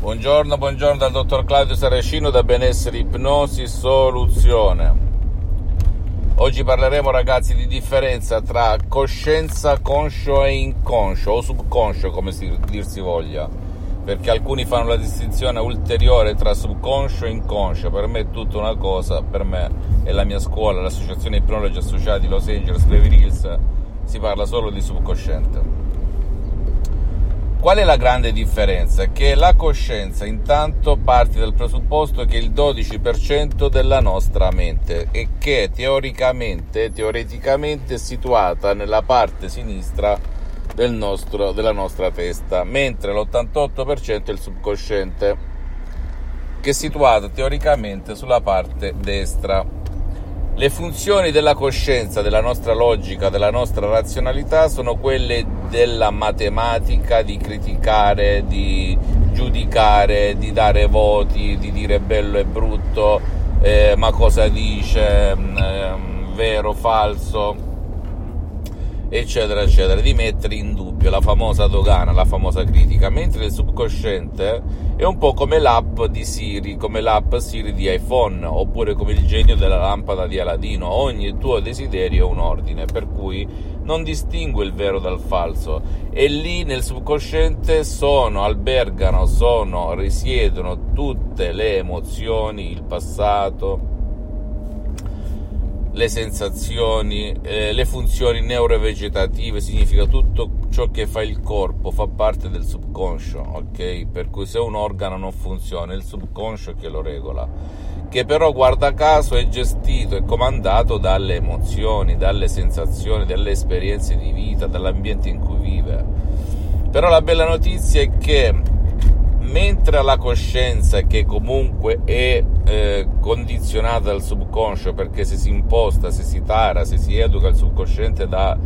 Buongiorno, buongiorno dal dottor Claudio Saracino da Benessere Ipnosi Soluzione. Oggi parleremo ragazzi di differenza tra coscienza, conscio e inconscio o subconscio come si, dir si voglia perché alcuni fanno la distinzione ulteriore tra subconscio e inconscio per me è tutta una cosa per me e la mia scuola, l'associazione ipnologi associati Los Angeles Beverly Hills si parla solo di subconsciente Qual è la grande differenza? Che la coscienza intanto parte dal presupposto che il 12% della nostra mente e che teoricamente, teoreticamente è situata nella parte sinistra del nostro, della nostra testa, mentre l'88% è il subconsciente, che è situato teoricamente sulla parte destra. Le funzioni della coscienza, della nostra logica, della nostra razionalità sono quelle della matematica, di criticare, di giudicare, di dare voti, di dire bello e brutto, eh, ma cosa dice, eh, vero, falso eccetera, eccetera, di mettere in dubbio la famosa dogana, la famosa critica, mentre il subconsciente è un po' come l'app di Siri, come l'app Siri di iPhone, oppure come il genio della lampada di Aladino, ogni tuo desiderio è un ordine, per cui non distingue il vero dal falso. E lì nel subconsciente sono, albergano, sono, risiedono tutte le emozioni, il passato, le sensazioni, eh, le funzioni neurovegetative, significa tutto ciò che fa il corpo, fa parte del subconscio, ok? Per cui se un organo non funziona, è il subconscio che lo regola, che però guarda caso è gestito e comandato dalle emozioni, dalle sensazioni, dalle esperienze di vita, dall'ambiente in cui vive. Però la bella notizia è che mentre la coscienza che comunque è eh, condizionata dal subconscio perché se si imposta, se si tara, se si educa il subconsciente da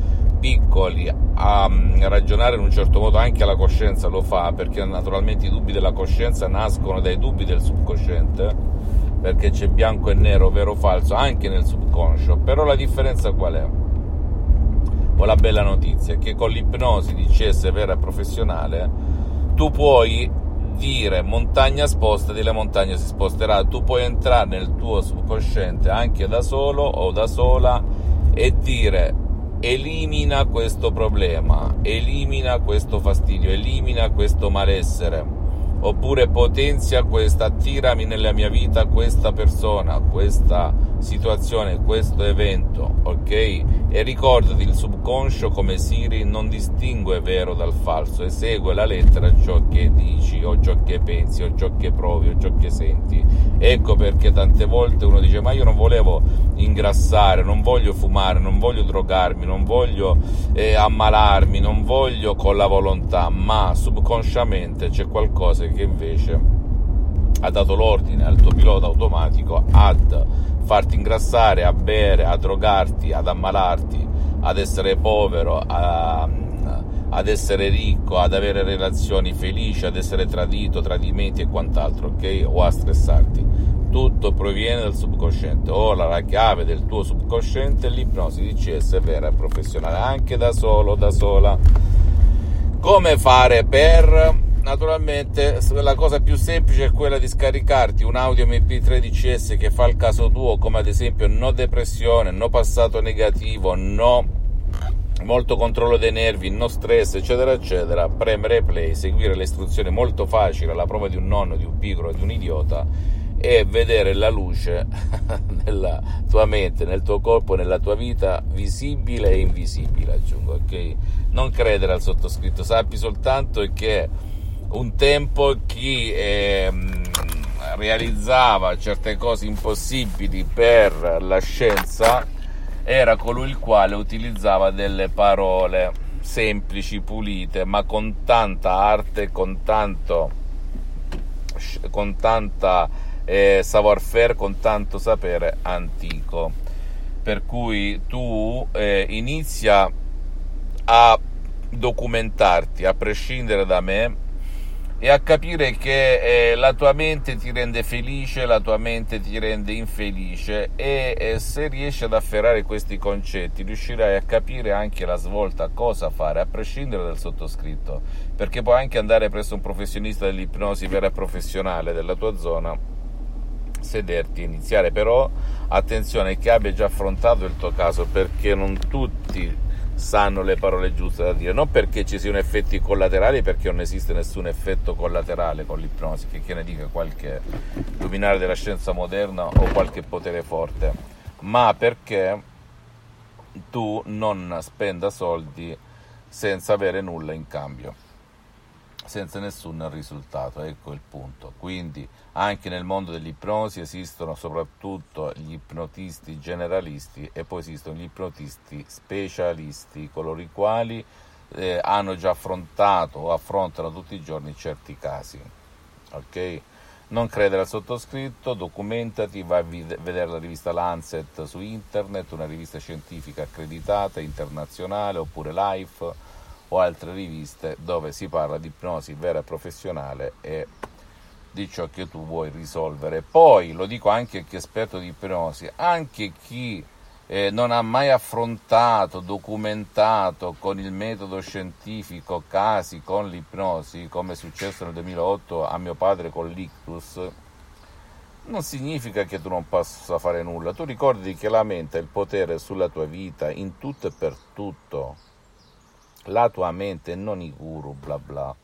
piccoli a mm, ragionare in un certo modo anche la coscienza lo fa perché naturalmente i dubbi della coscienza nascono dai dubbi del subconsciente perché c'è bianco e nero, vero o falso anche nel subconscio però la differenza qual è? o la bella notizia è che con l'ipnosi di CS vera e professionale tu puoi dire montagna spostati, la montagna si sposterà. Tu puoi entrare nel tuo subconsciente anche da solo o da sola e dire elimina questo problema, elimina questo fastidio, elimina questo malessere oppure potenzia questa, attirami nella mia vita questa persona, questa situazione, questo evento, ok? E ricordati il subconscio come Siri non distingue vero dal falso e segue la lettera ciò che dici o ciò che pensi o ciò che provi o ciò che senti. Ecco perché tante volte uno dice ma io non volevo ingrassare, non voglio fumare, non voglio drogarmi, non voglio eh, ammalarmi, non voglio con la volontà, ma subconsciamente c'è qualcosa che invece ha dato l'ordine al tuo pilota automatico ad farti ingrassare, a bere, a drogarti, ad ammalarti, ad essere povero, a, ad essere ricco, ad avere relazioni felici, ad essere tradito, tradimenti e quant'altro, ok? O a stressarti. Tutto proviene dal subconsciente. Ora la chiave del tuo subconsciente è l'ipnosi di CS vera e professionale, anche da solo, da sola. Come fare per naturalmente la cosa più semplice è quella di scaricarti un audio MP3 DCS che fa il caso tuo, come ad esempio no depressione, no passato negativo, no molto controllo dei nervi, no stress, eccetera, eccetera. Premere play, seguire le istruzioni molto facili, alla prova di un nonno, di un piccolo, di un idiota e vedere la luce nella tua mente, nel tuo corpo, nella tua vita, visibile e invisibile, aggiungo, ok? Non credere al sottoscritto, sappi soltanto che un tempo chi eh, realizzava certe cose impossibili per la scienza era colui il quale utilizzava delle parole semplici, pulite, ma con tanta arte, con tanto con tanta eh, savoir-faire, con tanto sapere antico. Per cui tu eh, inizia a documentarti, a prescindere da me, e a capire che eh, la tua mente ti rende felice, la tua mente ti rende infelice e eh, se riesci ad afferrare questi concetti riuscirai a capire anche la svolta, cosa fare, a prescindere dal sottoscritto, perché puoi anche andare presso un professionista dell'ipnosi vera e professionale della tua zona, sederti e iniziare, però attenzione che abbia già affrontato il tuo caso perché non tutti sanno le parole giuste da dire, non perché ci siano effetti collaterali, perché non esiste nessun effetto collaterale con l'ipnosi, che, che ne dica qualche luminare della scienza moderna o qualche potere forte, ma perché tu non spenda soldi senza avere nulla in cambio senza nessun risultato, ecco il punto. Quindi anche nel mondo dell'ipnosi esistono soprattutto gli ipnotisti generalisti e poi esistono gli ipnotisti specialisti, coloro i quali eh, hanno già affrontato o affrontano tutti i giorni certi casi. Ok? Non credere al sottoscritto, documentati, vai a vedere la rivista Lancet su internet, una rivista scientifica accreditata, internazionale, oppure Life o altre riviste dove si parla di ipnosi vera e professionale e di ciò che tu vuoi risolvere. Poi, lo dico anche a chi è esperto di ipnosi, anche chi eh, non ha mai affrontato, documentato con il metodo scientifico casi con l'ipnosi, come è successo nel 2008 a mio padre con l'ictus, non significa che tu non possa fare nulla. Tu ricordi che la mente ha il potere sulla tua vita in tutto e per tutto la tua mente, non i guru, bla bla,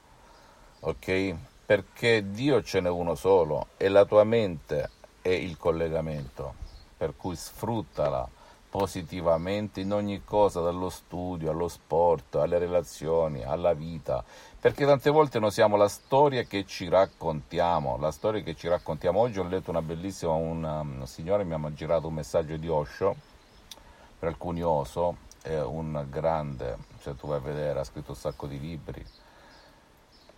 ok? Perché Dio ce n'è uno solo e la tua mente è il collegamento, per cui sfruttala positivamente in ogni cosa, dallo studio allo sport, alle relazioni, alla vita, perché tante volte noi siamo la storia che ci raccontiamo, la storia che ci raccontiamo. Oggi ho letto una bellissima, un um, signore mi ha girato un messaggio di Osho, per alcuni oso, è un grande, se tu vai a vedere, ha scritto un sacco di libri,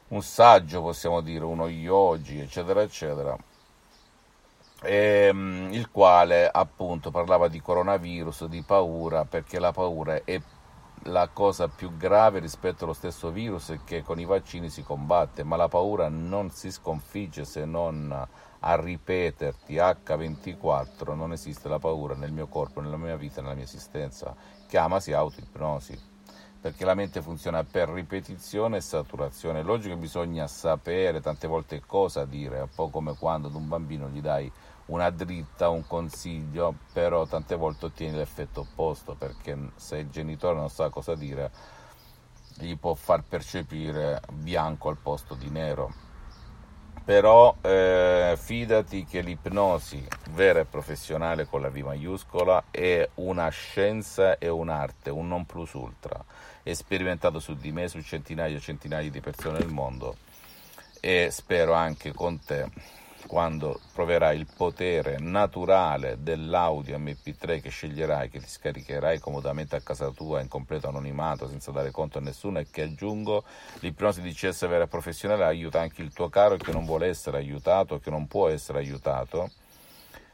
un saggio possiamo dire, uno yogi, eccetera, eccetera, e, ehm, il quale appunto parlava di coronavirus, di paura, perché la paura è la cosa più grave rispetto allo stesso virus che con i vaccini si combatte, ma la paura non si sconfigge se non a ripeterti H24 non esiste la paura nel mio corpo, nella mia vita, nella mia esistenza. Chiamasi autoipnosi perché la mente funziona per ripetizione e saturazione. È logico che bisogna sapere tante volte cosa dire, un po' come quando ad un bambino gli dai una dritta, un consiglio, però tante volte ottieni l'effetto opposto, perché se il genitore non sa cosa dire, gli può far percepire bianco al posto di nero però eh, fidati che l'ipnosi vera e professionale con la V maiuscola è una scienza e un'arte, un non plus ultra, sperimentato su di me, su centinaia e centinaia di persone nel mondo. E spero anche con te quando proverai il potere naturale dell'audio MP3 che sceglierai, che ti scaricherai comodamente a casa tua in completo anonimato senza dare conto a nessuno e che aggiungo l'ipnosi di CS vera professionale aiuta anche il tuo caro che non vuole essere aiutato, che non può essere aiutato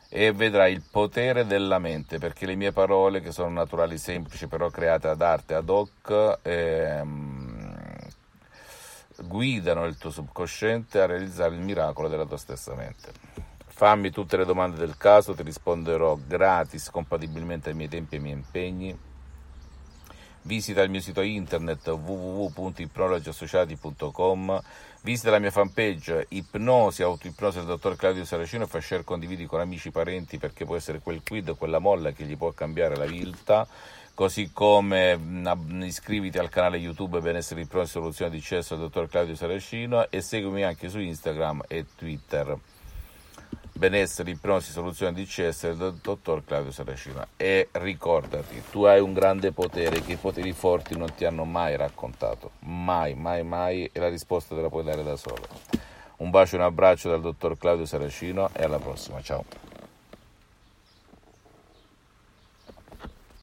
e vedrai il potere della mente perché le mie parole che sono naturali semplici però create ad arte ad hoc ehm, guidano il tuo subconsciente a realizzare il miracolo della tua stessa mente. Fammi tutte le domande del caso, ti risponderò gratis, compatibilmente ai miei tempi e ai miei impegni. Visita il mio sito internet www.ipnologiassociati.com Visita la mia fanpage Ipnosi, Autoipnosi del dottor Claudio Saracino e fa share, condividi con amici, parenti perché può essere quel quid, quella molla che gli può cambiare la vita così come mh, iscriviti al canale YouTube Benessere di Pro Soluzione di Cesso del dottor Claudio Saracino e seguimi anche su Instagram e Twitter. Benessere, ipnosi, soluzione di CS del dottor Claudio Saracino. E ricordati, tu hai un grande potere che i poteri forti non ti hanno mai raccontato. Mai, mai, mai. E la risposta te la puoi dare da solo. Un bacio e un abbraccio dal dottor Claudio Saracino e alla prossima. Ciao.